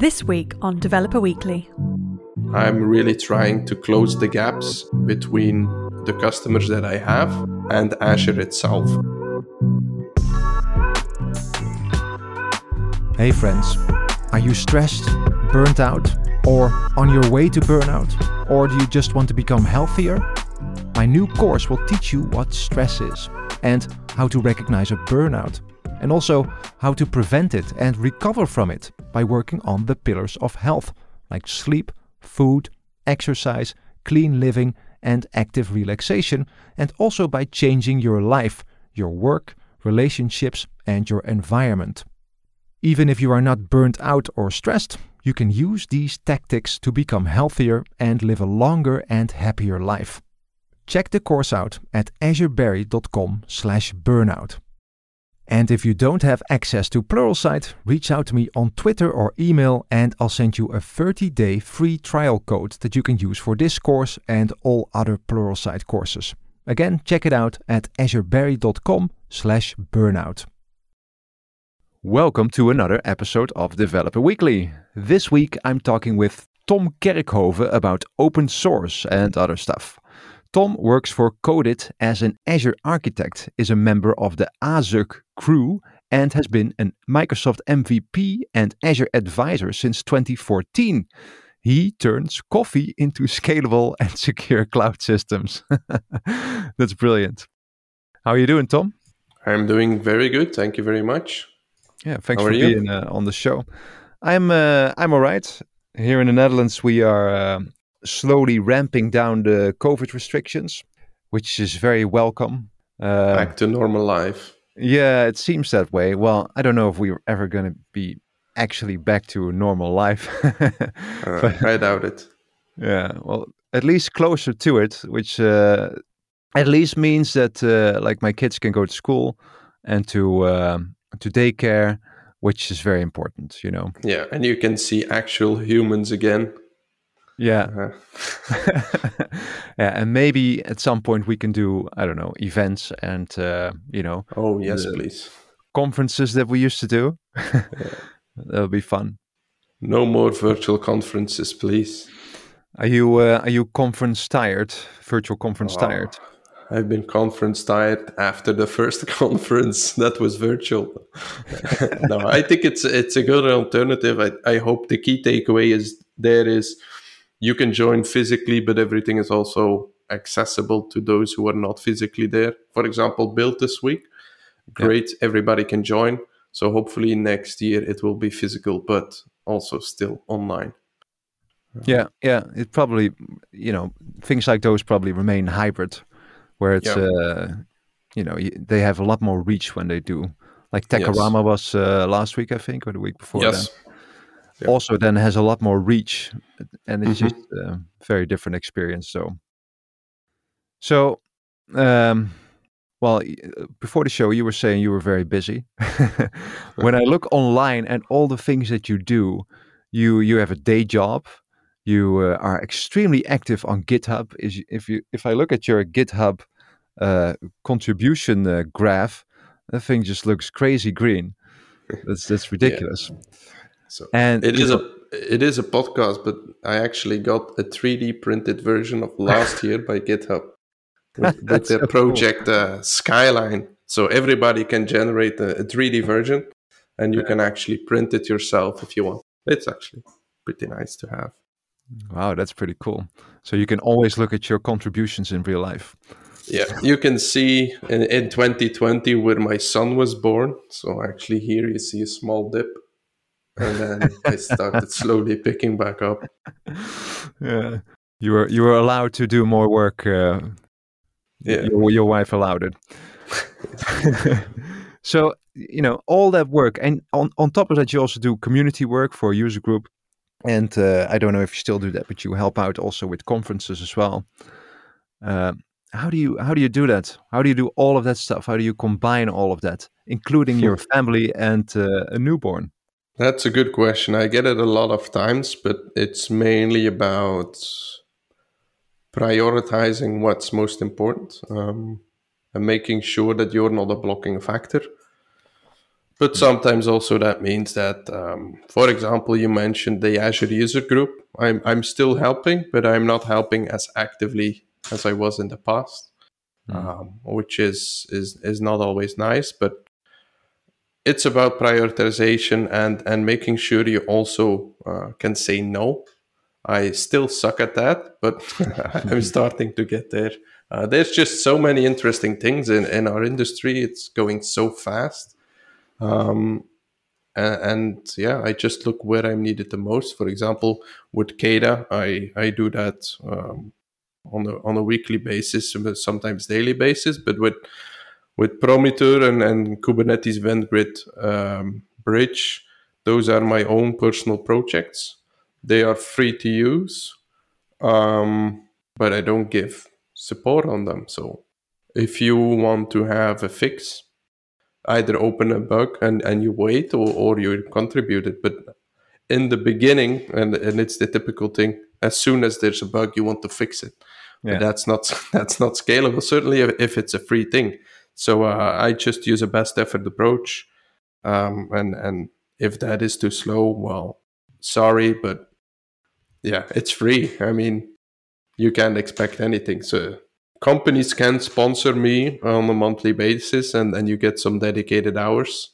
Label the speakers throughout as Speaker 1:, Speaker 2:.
Speaker 1: This week on Developer Weekly.
Speaker 2: I'm really trying to close the gaps between the customers that I have and Azure itself.
Speaker 3: Hey friends, are you stressed, burnt out, or on your way to burnout? Or do you just want to become healthier? My new course will teach you what stress is and how to recognize a burnout, and also how to prevent it and recover from it by working on the pillars of health like sleep, food, exercise, clean living, and active relaxation, and also by changing your life, your work, relationships, and your environment. Even if you are not burnt out or stressed, you can use these tactics to become healthier and live a longer and happier life. Check the course out at azurebarry.com/burnout. And if you don't have access to Pluralsight, reach out to me on Twitter or email and I'll send you a 30-day free trial code that you can use for this course and all other Pluralsight courses. Again, check it out at azurebarry.com/slash burnout. Welcome to another episode of Developer Weekly. This week I'm talking with Tom Kerkhoven about open source and other stuff. Tom works for Codit as an Azure architect, is a member of the AZUG crew, and has been a Microsoft MVP and Azure advisor since 2014. He turns coffee into scalable and secure cloud systems. That's brilliant. How are you doing, Tom?
Speaker 2: I'm doing very good. Thank you very much.
Speaker 3: Yeah, thanks for being uh, on the show. I'm uh, I'm all right. Here in the Netherlands, we are uh, slowly ramping down the COVID restrictions, which is very welcome.
Speaker 2: Uh, Back to normal life.
Speaker 3: Yeah, it seems that way. Well, I don't know if we're ever going to be actually back to normal life.
Speaker 2: uh, but, I doubt it.
Speaker 3: Yeah, well, at least closer to it, which uh, at least means that uh, like my kids can go to school and to um, to daycare, which is very important, you know.
Speaker 2: Yeah, and you can see actual humans again.
Speaker 3: Yeah. Uh-huh. yeah, and maybe at some point we can do I don't know events and uh, you know.
Speaker 2: Oh yes, please.
Speaker 3: Conferences that we used to do. yeah. That'll be fun.
Speaker 2: No more virtual conferences, please.
Speaker 3: Are you uh, are you conference tired? Virtual conference oh, tired?
Speaker 2: I've been conference tired after the first conference that was virtual. no, I think it's it's a good alternative. I, I hope the key takeaway is there is you can join physically, but everything is also accessible to those who are not physically there. For example, Build this week, great, yeah. everybody can join. So hopefully next year it will be physical, but also still online.
Speaker 3: Yeah, yeah, it probably you know things like those probably remain hybrid, where it's yeah. uh, you know they have a lot more reach when they do. Like Techorama yes. was uh, last week, I think, or the week before.
Speaker 2: Yes.
Speaker 3: Then yeah. also then has a lot more reach and it's mm-hmm. just a very different experience so so um well uh, before the show you were saying you were very busy when i look online and all the things that you do you you have a day job you uh, are extremely active on github is if you if i look at your github uh, contribution uh, graph the thing just looks crazy green that's that's ridiculous yeah.
Speaker 2: So and it is a it is a podcast, but I actually got a 3D printed version of last year by GitHub with, with the so project cool. uh, Skyline. So everybody can generate a, a 3D version, and you yeah. can actually print it yourself if you want. It's actually pretty nice to have.
Speaker 3: Wow, that's pretty cool. So you can always look at your contributions in real life.
Speaker 2: Yeah, you can see in, in 2020 where my son was born. So actually, here you see a small dip and then I started slowly picking back up.
Speaker 3: Yeah, you were you were allowed to do more work. Uh, yeah, your, your wife allowed it. so you know all that work, and on on top of that, you also do community work for a user group. And uh, I don't know if you still do that, but you help out also with conferences as well. Uh, how do you how do you do that? How do you do all of that stuff? How do you combine all of that, including your family and uh, a newborn?
Speaker 2: That's a good question. I get it a lot of times, but it's mainly about prioritizing what's most important um, and making sure that you're not a blocking factor. but sometimes also that means that, um, for example, you mentioned the Azure user group. I'm I'm still helping, but I'm not helping as actively as I was in the past,
Speaker 3: Mm.
Speaker 2: um, which is is is not always nice. But it's about prioritization and and making sure you also uh, can say no. I still suck at that, but I'm starting to get there. Uh, there's just so many interesting things in, in our industry. It's going so fast. Um, and, and yeah, I just look where I'm needed the most. For example, with Keda, I, I do that um, on a on a weekly basis, sometimes daily basis. But with with Promitor and, and Kubernetes Event Grid um, Bridge, those are my own personal projects. They are free to use, um, but I don't give support on them. So if you want to have a fix, either open a bug and, and you wait or, or you contribute it. But in the beginning, and, and it's the typical thing, as soon as there's a bug, you want to fix it.
Speaker 3: Yeah.
Speaker 2: But that's not that's not scalable. Certainly, if, if it's a free thing. So uh, I just use a best effort approach, um, and and if that is too slow, well, sorry, but yeah, it's free. I mean, you can't expect anything. So companies can sponsor me on a monthly basis, and and you get some dedicated hours.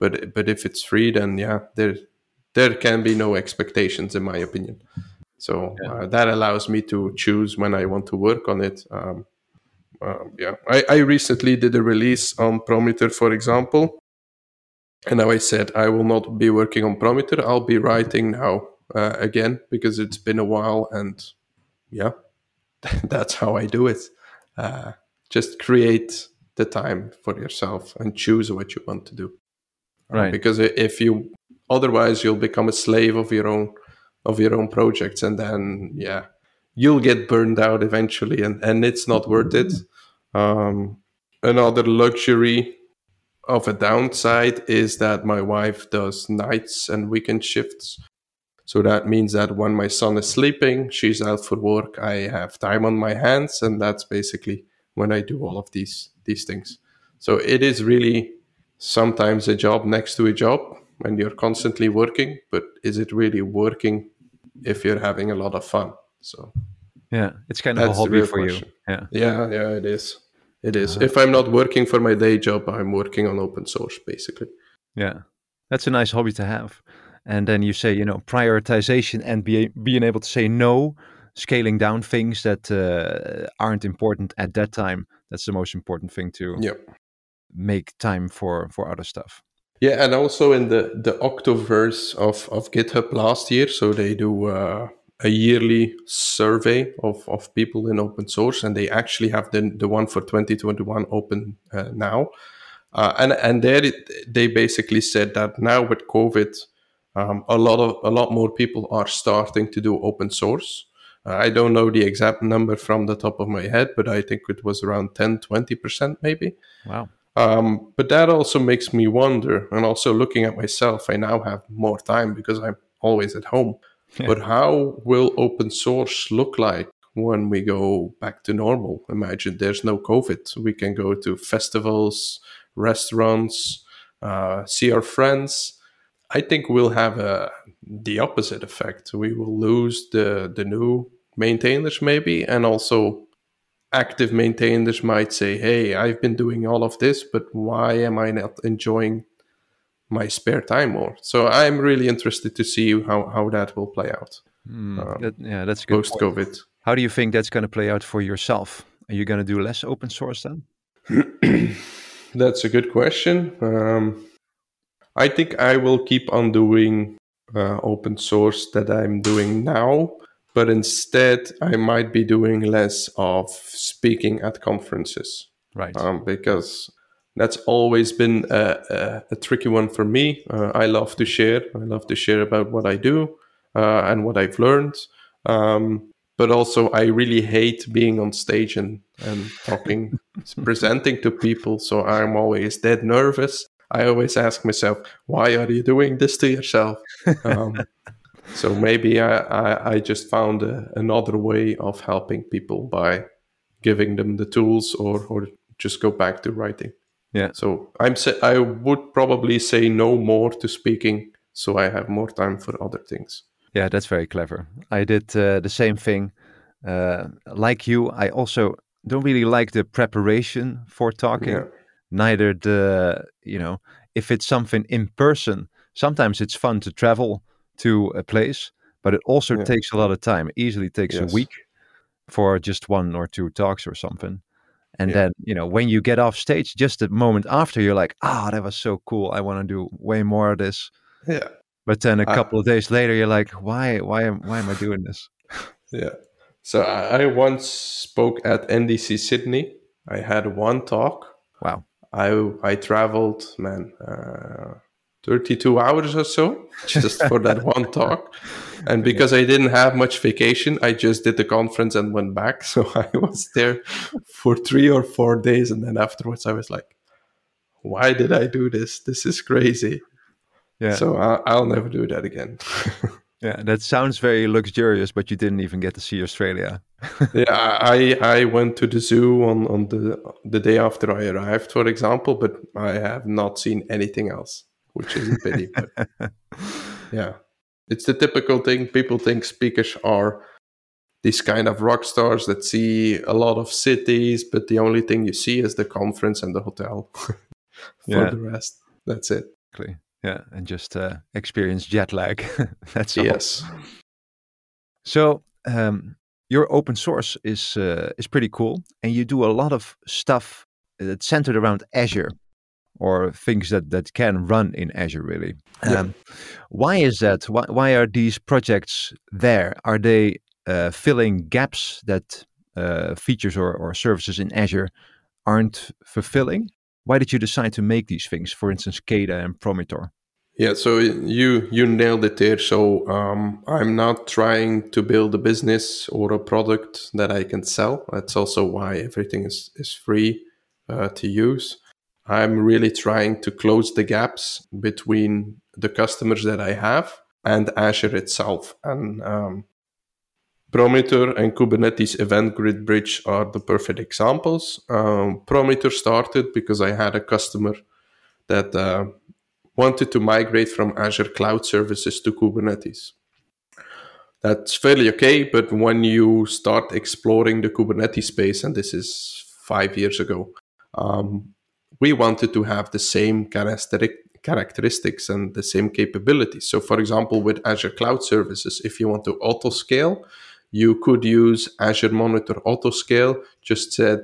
Speaker 2: But but if it's free, then yeah, there there can be no expectations, in my opinion. So uh, that allows me to choose when I want to work on it. Um, um, yeah, I, I recently did a release on Promitor, for example, and now I said I will not be working on Promitor. I'll be writing now uh, again because it's been a while, and yeah, that's how I do it. Uh, just create the time for yourself and choose what you want to do. Uh,
Speaker 3: Right.
Speaker 2: because if you otherwise you'll become a slave of your own of your own projects and then yeah you'll get burned out eventually and and it's not worth it. Um another luxury of a downside is that my wife does nights and weekend shifts. So that means that when my son is sleeping she's out for work i have time on my hands and that's basically when i do all of these these things. So it is really sometimes a job next to a job and you're constantly working but is it really working if you're having a lot of fun so
Speaker 3: Yeah, it's kind of a hobby for
Speaker 2: question.
Speaker 3: you. Yeah.
Speaker 2: yeah yeah it is it is if i'm not working for my day job i'm working on open source basically
Speaker 3: Yeah, that's a nice hobby to have. And then you say, you know, prioritization and be, being able to say no, scaling down things that uh, aren't important at that time. That's the most important thing to
Speaker 2: yeah
Speaker 3: make time for for other stuff.
Speaker 2: Yeah, and also in the the Octoverse of of GitHub last year, so they do uh, a yearly survey of of people in open source, and they actually have the the one for 2021 open uh, now, uh, and and there it, they basically said that now with COVID, um, a lot of a lot more people are starting to do open source. Uh, I don't know the exact number from the top of my head, but I think it was around 10, 20% maybe.
Speaker 3: Wow.
Speaker 2: Um, but that also makes me wonder, and also looking at myself, I now have more time because I'm always at home. But how will open source look like when we go back to normal? Imagine there's no COVID. We can go to festivals, restaurants, uh, see our friends. I think we'll have a, the opposite effect. We will lose the, the new maintainers, maybe, and also active maintainers might say, "Hey, I've been doing all of this, but why am I not enjoying my spare time more?" So I'm really interested to see how how that will play out
Speaker 3: Hmm,
Speaker 2: Um,
Speaker 3: that- yeah, that's a good.
Speaker 2: Post COVID.
Speaker 3: How do you think that's going to play out for yourself? Are you going to do less open source then?
Speaker 2: That's a good question. Um, I think I will keep on doing uh, open source that I'm doing now, but instead I might be doing less of speaking at conferences.
Speaker 3: Right.
Speaker 2: um, because that's always been a, a, a tricky one for me. Uh, I love to share. I love to share about what I do uh, and what I've learned. Um, but also, I really hate being on stage and, and talking, presenting to people. So I'm always dead nervous. I always ask myself, why are you doing this to yourself? Um, so maybe I, I, I just found a, another way of helping people by giving them the tools or, or just go back to writing.
Speaker 3: Yeah.
Speaker 2: So I'm I would probably say no more to speaking, so I have more time for other things.
Speaker 3: Yeah, that's very clever. I did uh, the same thing. Uh, like you, I also don't really like the preparation for talking.
Speaker 2: Yeah.
Speaker 3: Neither the, you know, if it's something in person, sometimes it's fun to travel to a place, but it also
Speaker 2: Yeah.
Speaker 3: takes a lot of time. It easily takes a week for just one or two talks or something. And
Speaker 2: Yeah.
Speaker 3: then, you know, when you get off stage, just a moment after, you're like, ah, that was so cool. I want to do way more of this.
Speaker 2: Yeah.
Speaker 3: But then a couple of days later, you're like, why, why am, why am I doing this?
Speaker 2: Yeah. So I, I once spoke at NDC Sydney. I had one talk.
Speaker 3: Wow.
Speaker 2: I I traveled, man, uh, 32 hours or so just for that one talk. And because I didn't have much vacation, I just did the conference and went back. So I was there for three or four days. And then afterwards, I was like, why did I do this? This is crazy.
Speaker 3: Yeah.
Speaker 2: So I, I'll never do that again.
Speaker 3: Yeah, that sounds very luxurious, but you didn't even get to see Australia.
Speaker 2: yeah, I I went to the zoo on on the the day after I arrived, for example, but I have not seen anything else, which is a pity. but yeah, it's the typical thing. People think speakers are these kind of rock stars that see a lot of cities, but the only thing you see is the conference and the hotel. For
Speaker 3: Yeah.
Speaker 2: the rest, that's it.
Speaker 3: Exactly. Yeah, and just uh, experience jet lag. That's all.
Speaker 2: Yes.
Speaker 3: So um, your open source is uh, is pretty cool, and you do a lot of stuff that's centered around Azure, or things that that can run in Azure. Really,
Speaker 2: Yeah.
Speaker 3: um, why is that? Why why are these projects there? Are they uh, filling gaps that uh, features or, or services in Azure aren't fulfilling? Why did you decide to make these things? For instance, Keda and Promitor?
Speaker 2: Yeah, so you you nailed it there. So um, I'm not trying to build a business or a product that I can sell. That's also why everything is is free uh, to use. I'm really trying to close the gaps between the customers that I have and Azure itself. And um, and Kubernetes Event Grid Bridge are the perfect examples. Um, started because I had a customer that uh, wanted to migrate from Azure Cloud Services to Kubernetes. That's fairly okay, but when you start exploring the Kubernetes space, and this is five years ago, um, we wanted to have the same characteristics and the same capabilities. So, for example, with Azure Cloud Services, if you want to auto scale, you could use Azure Monitor Auto Scale, just said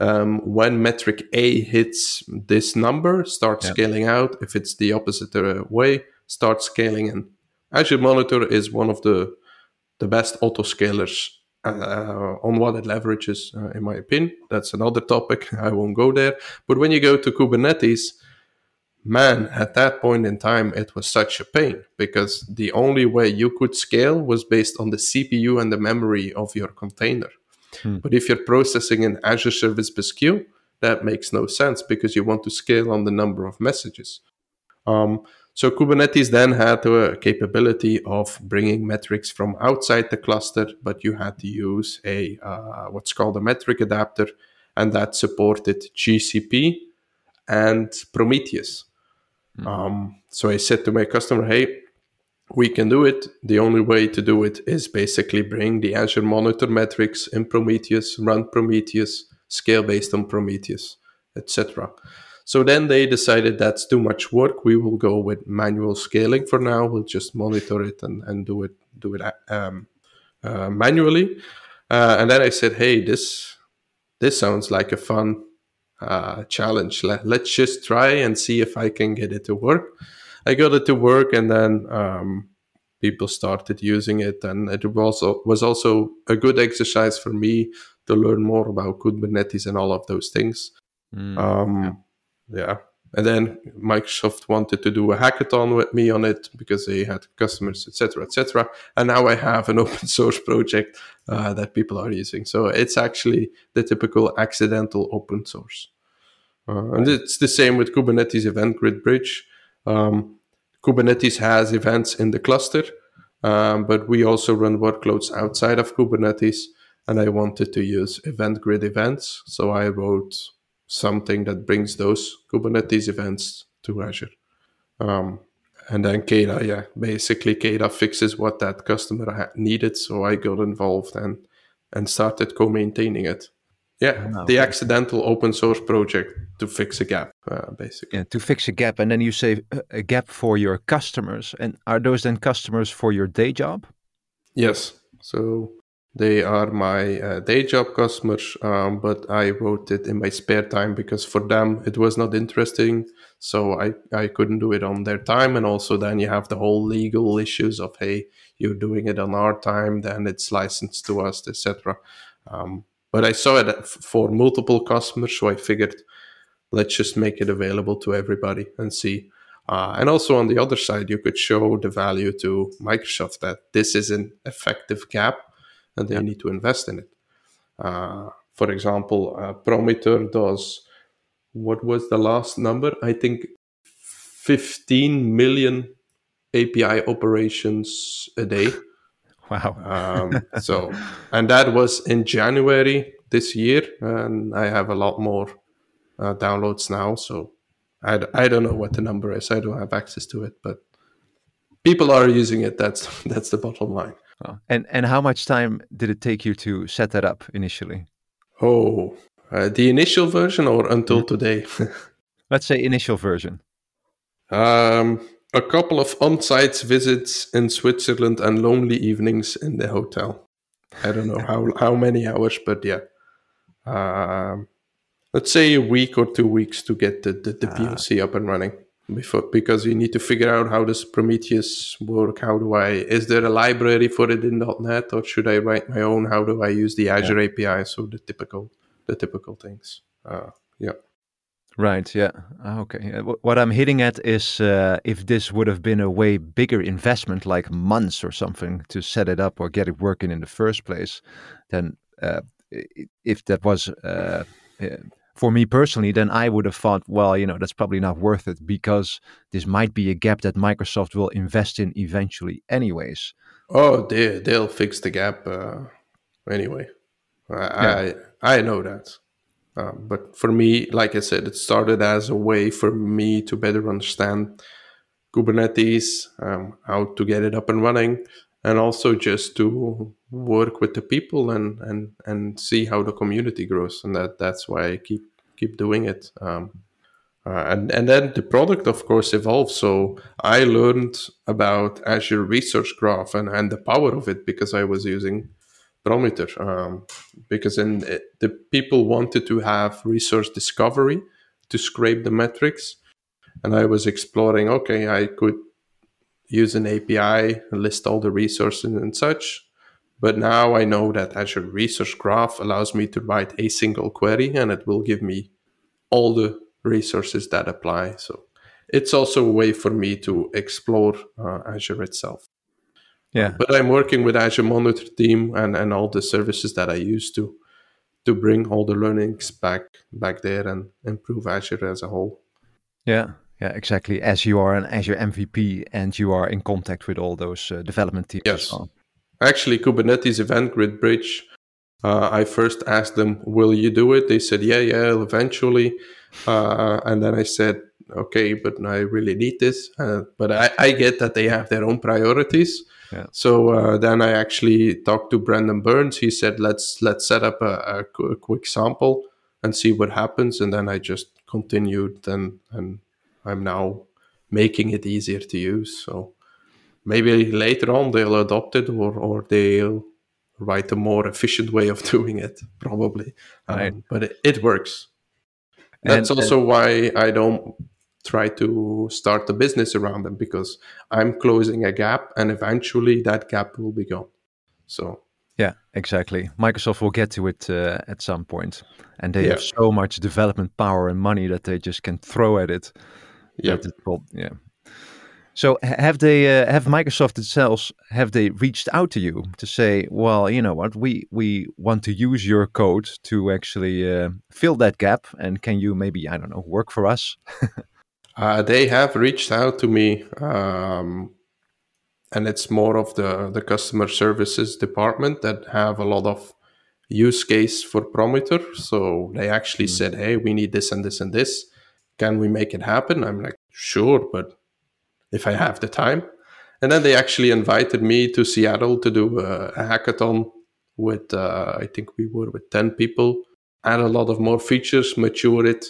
Speaker 2: um, when metric A hits this number, start
Speaker 3: Yeah.
Speaker 2: scaling out. If it's the opposite uh, way, start scaling. in. Azure Monitor is one of the the best autoscalers uh, on what it leverages, uh, in my opinion. That's another topic. I won't go there. But when you go to Kubernetes, man, at that point in time, it was such a pain because the only way you could scale was based on the CPU and the memory of your container.
Speaker 3: Hmm.
Speaker 2: But if you're processing in Azure Service Bus Queue, that makes no sense because you want to scale on the number of messages. Um, so Kubernetes then had the capability of bringing metrics from outside the cluster, but you had to use a uh, what's called a metric adapter, and that supported GCP and Prometheus. Um, so I said to my customer, "Hey, we can do it. The only way to do it is basically bring the Azure Monitor metrics in Prometheus, run Prometheus, scale based on Prometheus, etc." So then they decided that's too much work. We will go with manual scaling for now. We'll just monitor it and, and do it do it um, uh, manually. Uh, and then I said, "Hey, this this sounds like a fun uh, challenge. Let, let's just try and see if I can get it to work." I got it to work, and then um, people started using it, and it was also, was also a good exercise for me to learn more about Kubernetes and all of those things.
Speaker 3: Mm.
Speaker 2: Um, yeah. And then Microsoft wanted to do a hackathon with me on it because they had customers, etc., etc. And now I have an open source project uh, that people are using. So it's actually the typical accidental open source. Uh, and it's the same with Kubernetes Event Grid Bridge. Um, Kubernetes has events in the cluster, um, but we also run workloads outside of Kubernetes. And I wanted to use Event Grid events, so I wrote something that brings those Kubernetes events to Azure. Um, and then Keda, yeah, basically Keda fixes what that customer needed. So I got involved and and started co-maintaining it. Yeah, oh, the accidental open source project to fix a gap, uh, basically.
Speaker 3: Yeah, to fix a gap, and then you say a gap for your customers. And are those then customers for your day job?
Speaker 2: Yes. So they are my uh, day job customers, um, but I wrote it in my spare time because for them it was not interesting. So I, I couldn't do it on their time. And also, then you have the whole legal issues of, hey, you're doing it on our time, then it's licensed to us, etc. Um, but I saw it for multiple customers, so I figured let's just make it available to everybody and see. Uh, and also on the other side, you could show the value to Microsoft that this is an effective gap and they need to invest in it. Uh, for example, uh, Promitor does what was the last number? I think 15 million API operations a day.
Speaker 3: Wow.
Speaker 2: um, so, and that was in January this year, and I have a lot more uh, downloads now. So, I, I don't know what the number is. I don't have access to it, but people are using it. That's that's the bottom line.
Speaker 3: And and how much time did it take you to set that up initially?
Speaker 2: Oh, uh, the initial version or until mm-hmm. today?
Speaker 3: Let's say initial version.
Speaker 2: Um, a couple of on-site visits in Switzerland and lonely evenings in the hotel. I don't know how how many hours, but yeah. Um, let's say a week or two weeks to get the, the, the ah. POC up and running before because you need to figure out how does Prometheus work. How do I? Is there a library for it in .NET, or should I write my own? How do I use the Azure yeah. API? So the typical the typical things. Uh, yeah.
Speaker 3: Right. Yeah. Ah, okay. What I'm hitting at is uh, if this would have been a way bigger investment, like months or something, to set it up or get it working in the first place, then uh, if that was uh, for me personally, then I would have thought, well, you know, that's probably not worth it because this might be a gap that Microsoft will invest in eventually, anyways.
Speaker 2: Oh, they they'll fix the gap uh, anyway. I, yeah. I I know that. Um, but for me, like I said, it started as a way for me to better understand Kubernetes, um, how to get it up and running, and also just to work with the people and and and see how the community grows. And that that's why I keep keep doing it. Um, uh, and and then the product, of course, evolves. So I learned about Azure Resource Graph and and the power of it because I was using Promitor um, because in the people wanted to have resource discovery to scrape the metrics and i was exploring okay i could use an api list all the resources and such but now i know that azure resource graph allows me to write a single query and it will give me all the resources that apply so it's also a way for me to explore uh, azure itself
Speaker 3: yeah.
Speaker 2: But I'm working with Azure Monitor team and, and all the services that I use to to bring all the learnings back back there and improve Azure as a whole.
Speaker 3: Yeah. Yeah, exactly. As you are an Azure MVP and you are in contact with all those uh, development teams.
Speaker 2: Yes. Well. Actually, Kubernetes Event Grid Bridge. Uh, I first asked them, "Will you do it?" They said, "Yeah, yeah, eventually." Uh, and then I said, "Okay, but I really need this." Uh, but I, I get that they have their own priorities.
Speaker 3: Yeah.
Speaker 2: So uh, then I actually talked to Brendan Burns. He said, "Let's let's set up a, a, a, quick sample and see what happens." And then I just continued, and and I'm now making it easier to use. So maybe later on they'll adopt it, or or they'll write a more efficient way of doing it. Probably, right. um, but it, it works. That's and, also and- why I don't try to start a business around them because I'm closing a gap and eventually that gap will be gone. So
Speaker 3: yeah, exactly. Microsoft will get to it uh, at some point, and they yeah. have so much development power and money that they just can throw at it.
Speaker 2: Yeah,
Speaker 3: yeah. So have they uh, have Microsoft itself have they reached out to you to say, well, you know what, we we want to use your code to actually uh, fill that gap, and can you maybe I don't know work for us?
Speaker 2: Uh, they have reached out to me, um, and it's more of the the customer services department that have a lot of use case for Promitor. So they actually
Speaker 3: Mm.
Speaker 2: said, "Hey, we need this and this and this. Can we make it happen?" I'm like, "Sure, but if I have the time." And then they actually invited me to Seattle to do a, a hackathon with uh, I think we were with ten people, add a lot of more features, mature it,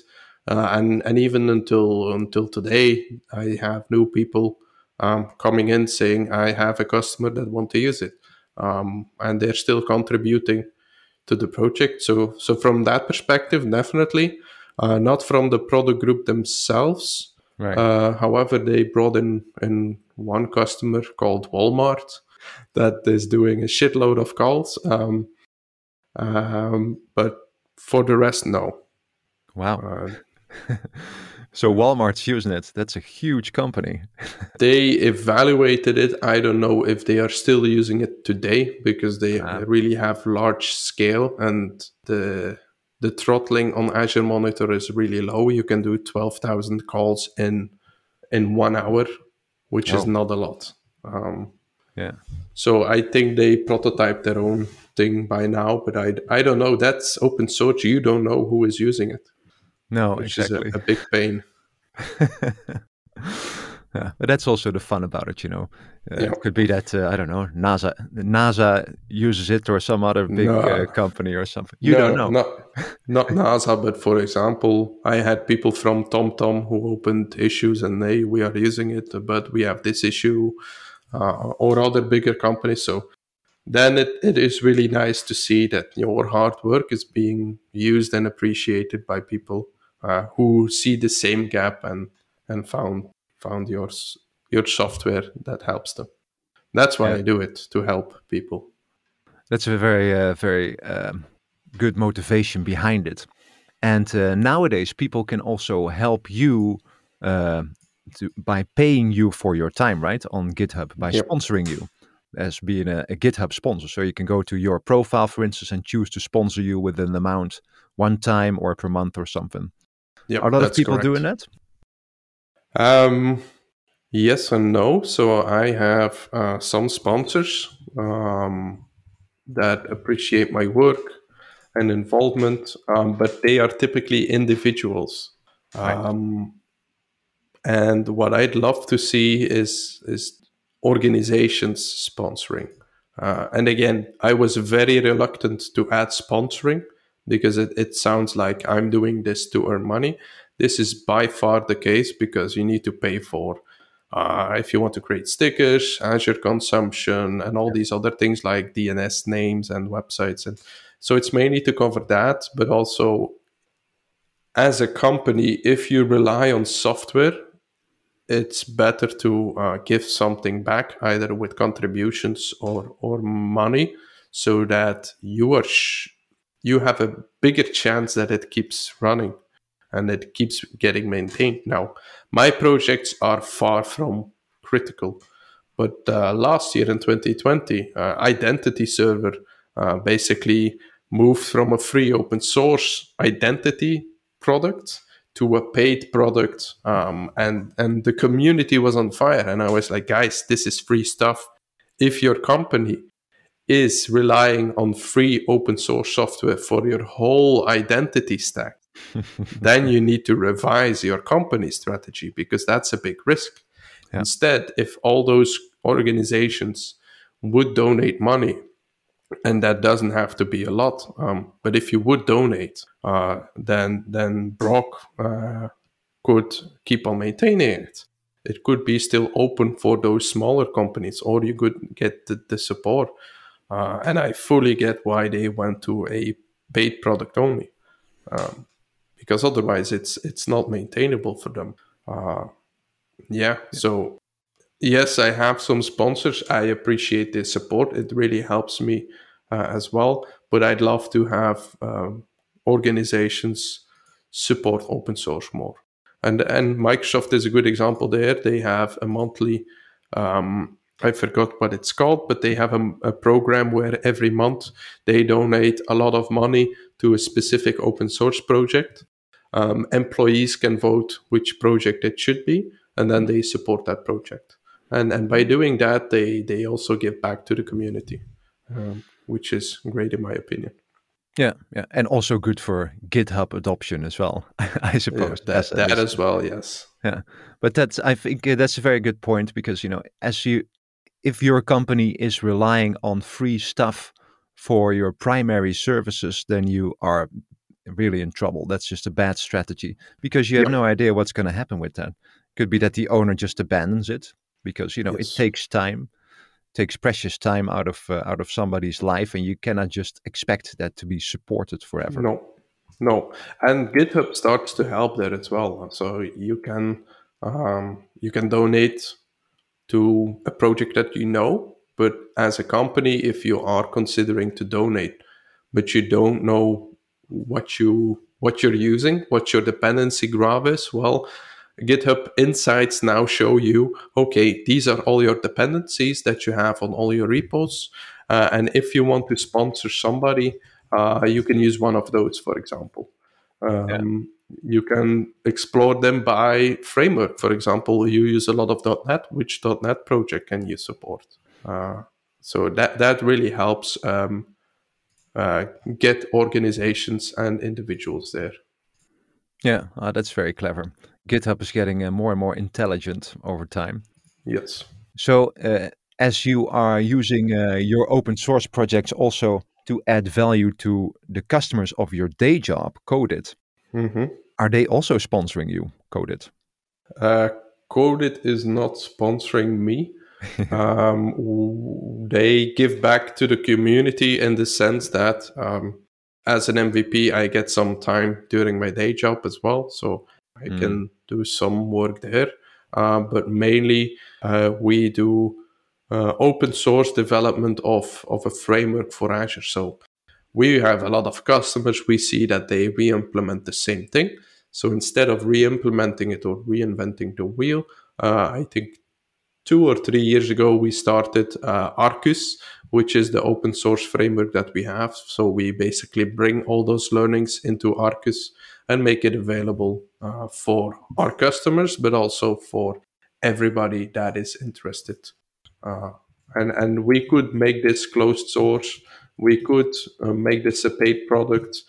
Speaker 2: uh, and and even until until today, I have new people um, coming in saying I have a customer that want to use it, um, and they're still contributing to the project. So so from that perspective, definitely, uh, not from the product group themselves.
Speaker 3: Right.
Speaker 2: Uh, however, they brought in, in one customer called Walmart that is doing a shitload of calls. Um, um, but for the rest, no.
Speaker 3: wow.
Speaker 2: Uh,
Speaker 3: so Walmart's using it. That's a huge company.
Speaker 2: they evaluated it. I don't know if they are still using it today because they
Speaker 3: Ah.
Speaker 2: really have large scale and the the throttling on Azure Monitor is really low. You can do twelve thousand calls in in one hour, which is not a lot. Um,
Speaker 3: Yeah.
Speaker 2: So I think they prototype their own thing by now, but I, I don't know. That's open source. You don't know who is using it,
Speaker 3: No,
Speaker 2: which
Speaker 3: exactly.
Speaker 2: is a, a big pain.
Speaker 3: yeah, but that's also the fun about it, you know. Uh,
Speaker 2: Yeah.
Speaker 3: It could be that uh, I don't know, NASA NASA uses it or some other big
Speaker 2: No.
Speaker 3: uh, company or something. You
Speaker 2: No,
Speaker 3: don't know.
Speaker 2: Not, not NASA, but for example, I had people from TomTom who opened issues and they we are using it, but we have this issue, uh, or other bigger companies. So then it, it is really nice to see that your hard work is being used and appreciated by people uh, who see the same gap and and found found yours your software that helps them. That's why
Speaker 3: Yeah.
Speaker 2: I do it to help people.
Speaker 3: That's a very, uh, very um, good motivation behind it. And uh, nowadays, people can also help you uh, to, by paying you for your time, right? On GitHub by
Speaker 2: Yep.
Speaker 3: sponsoring you as being a, a GitHub sponsor. So you can go to your profile, for instance, and choose to sponsor you with an amount one time or per month or something.
Speaker 2: Yeah,
Speaker 3: Are a lot of people doing that?
Speaker 2: Um, yes and no. So I have uh, some sponsors um, that appreciate my work and involvement, um, but they are typically individuals.
Speaker 3: Right.
Speaker 2: Um, and what I'd love to see is is organizations sponsoring. Uh, and again, I was very reluctant to add sponsoring because it, it sounds like I'm doing this to earn money. This is by far the case because you need to pay for uh, if you want to create stickers, Azure consumption, and all these other things like DNS names and websites. And so it's mainly to cover that, but also as a company, if you rely on software, it's better to uh, give something back either with contributions or or money so that you are sh- you have a bigger chance that it keeps running and it keeps getting maintained. Now my projects are far from critical but uh, last year in 2020 uh, identity server uh, basically moved from a free open source identity product to a paid product um, and and the community was on fire and i was like guys this is free stuff. If your company is relying on free open source software for your whole identity stack then you need to revise your company strategy because that's a big risk
Speaker 3: Yeah.
Speaker 2: instead if all those organizations would donate money and that doesn't have to be a lot. Um, but if you would donate, uh, then then Brock uh, could keep on maintaining it. It could be still open for those smaller companies, or you could get the, the support. Uh, and I fully get why they went to a paid product only, um, because otherwise it's it's not maintainable for them. Uh, yeah, so yes, I have some sponsors. I appreciate their support. It really helps me uh, as well. But I'd love to have um, organizations support open source more. And and Microsoft is a good example there. They have a monthly. Um, I forgot what it's called, but they have a, a program where every month they donate a lot of money to a specific open source project. Um, employees can vote which project it should be, and then they support that project. And and by doing that, they they also give back to the community, um, which is great in my opinion.
Speaker 3: Yeah, yeah, and also good for GitHub adoption as well, I suppose.
Speaker 2: Yeah, that, that as well, yes.
Speaker 3: Yeah, but that's I think uh, that's a very good point because you know, as you, if your company is relying on free stuff for your primary services, then you are really in trouble. That's just a bad strategy because you have no idea what's going to happen with that. Could be that the owner just abandons it because you know yes. it takes time takes precious time out of uh, out of somebody's life, and you cannot just expect that to be supported forever.
Speaker 2: No, no, and GitHub starts to help there as well. So you can um, you can donate to a project that you know, but as a company, if you are considering to donate, but you don't know what you what you're using, what your dependency graph is, well, GitHub Insights now show you, okay, these are all your dependencies that you have on all your repos. Uh, and if you want to sponsor somebody, uh, you can use one of those, for example. Um, yeah. You can explore them by framework. For example, you use a lot of .NET. Which .NET project can you support? Uh, so that that really helps um, uh, get organizations and individuals there.
Speaker 3: Yeah, uh, that's very clever. GitHub is getting uh, more and more intelligent over time.
Speaker 2: Yes.
Speaker 3: So, uh, as you are using uh, your open source projects also to add value to the customers of your day job, Codit, mm-hmm. are they also sponsoring you, Codit?
Speaker 2: Uh, Codit is not sponsoring me. Um, they give back to the community in the sense that um, as an MVP, I get some time during my day job as well. So I mm. can do some work there. Uh, but mainly, uh, we do uh, open source development of, of a framework for Azure. So we have a lot of customers. We see that they re implement the same thing. So instead of re implementing it or reinventing the wheel, uh, I think two or three years ago, we started uh, Arcus, which is the open source framework that we have. So we basically bring all those learnings into Arcus and make it available uh, for our customers, but also for everybody that is interested. Uh, and and we could make this closed source. We could uh, make this a paid product,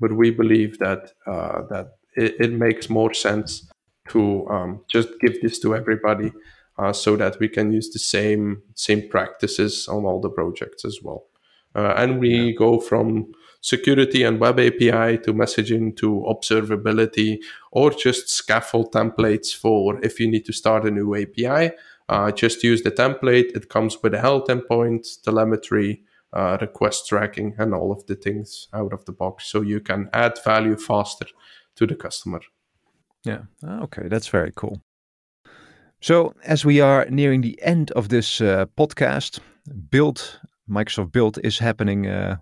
Speaker 2: but we believe that uh, that it, it, makes more sense to um, just give this to everybody, uh, so that we can use the same same practices on all the projects as well. Uh, and we yeah. go from security and web API to messaging to observability or just scaffold templates for if you need to start a new API. Uh, just use the template. It comes with a health endpoint, telemetry, uh, request tracking, and all of the things out of the box. So you can add value faster to the customer.
Speaker 3: Yeah. Ah, okay. That's very cool. So, as we are nearing the end of this uh, podcast, Build, Microsoft Build is happening uh,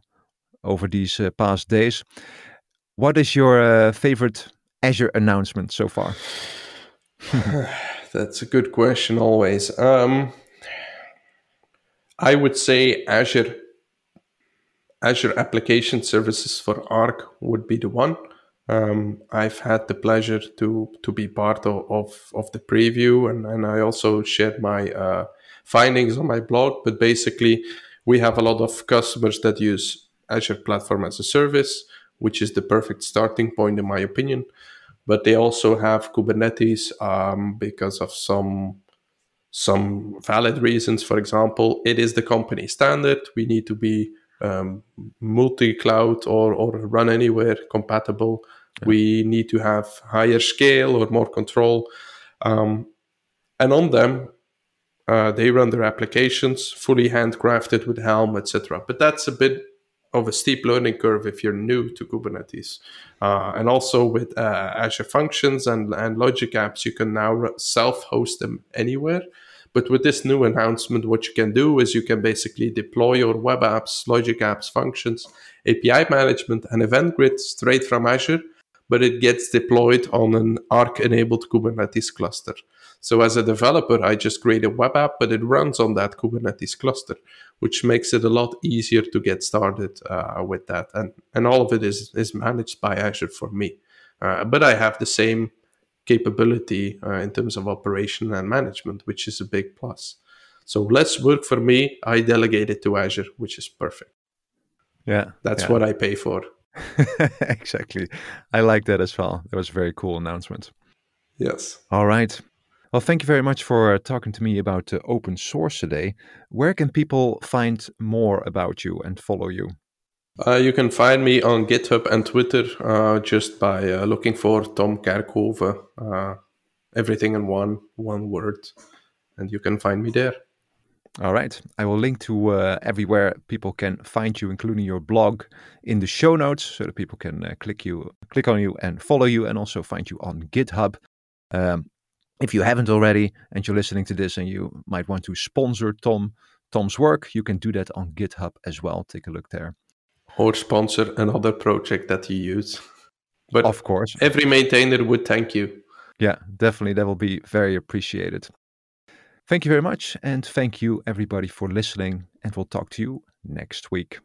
Speaker 3: over these uh, past days. What is your uh, favorite Azure announcement so far?
Speaker 2: That's a good question, always. Um, I would say Azure Azure Application Services for Arc would be the one. Um, I've had the pleasure to to be part of, of, of, the preview, and, and I also shared my uh, findings on my blog. But basically, we have a lot of customers that use Azure Platform as a Service, which is the perfect starting point, in my opinion. But they also have Kubernetes um, because of some some valid reasons. For example, it is the company standard. We need to be um, multi-cloud or, or run anywhere compatible. Yeah. We need to have higher scale or more control. Um, and on them, uh, they run their applications fully handcrafted with Helm, etc. But that's a bit of a steep learning curve if you're new to Kubernetes. Uh, and also with uh, Azure Functions and, and Logic Apps, you can now self host them anywhere. But with this new announcement, what you can do is you can basically deploy your web apps, Logic Apps, functions, API management, and event grid straight from Azure, but it gets deployed on an Arc enabled Kubernetes cluster. So as a developer, I just create a web app, but it runs on that Kubernetes cluster, which makes it a lot easier to get started uh, with that. And and all of it is is managed by Azure for me. Uh, but I have the same capability uh, in terms of operation and management, which is a big plus. So less work for me. I delegate it to Azure, which is perfect.
Speaker 3: Yeah.
Speaker 2: That's
Speaker 3: yeah.
Speaker 2: what I pay for.
Speaker 3: exactly. I like that as well. That was a very cool announcement.
Speaker 2: Yes.
Speaker 3: All right. Well, thank you very much for uh, talking to me about uh, open source today. Where can people find more about you and follow you?
Speaker 2: Uh, you can find me on GitHub and Twitter uh, just by uh, looking for Tom Kerkhove. Uh, everything in one one word, and you can find me there.
Speaker 3: All right. I will link to uh, everywhere people can find you, including your blog, in the show notes, so that people can uh, click you, click on you, and follow you, and also find you on GitHub. Um, if you haven't already, and you're listening to this, and you might want to sponsor Tom Tom's work, you can do that on GitHub as well. Take a look there,
Speaker 2: or sponsor another project that you use. But
Speaker 3: of course,
Speaker 2: every maintainer would thank you.
Speaker 3: Yeah, definitely, that will be very appreciated. Thank you very much, and thank you everybody for listening, and we'll talk to you next week.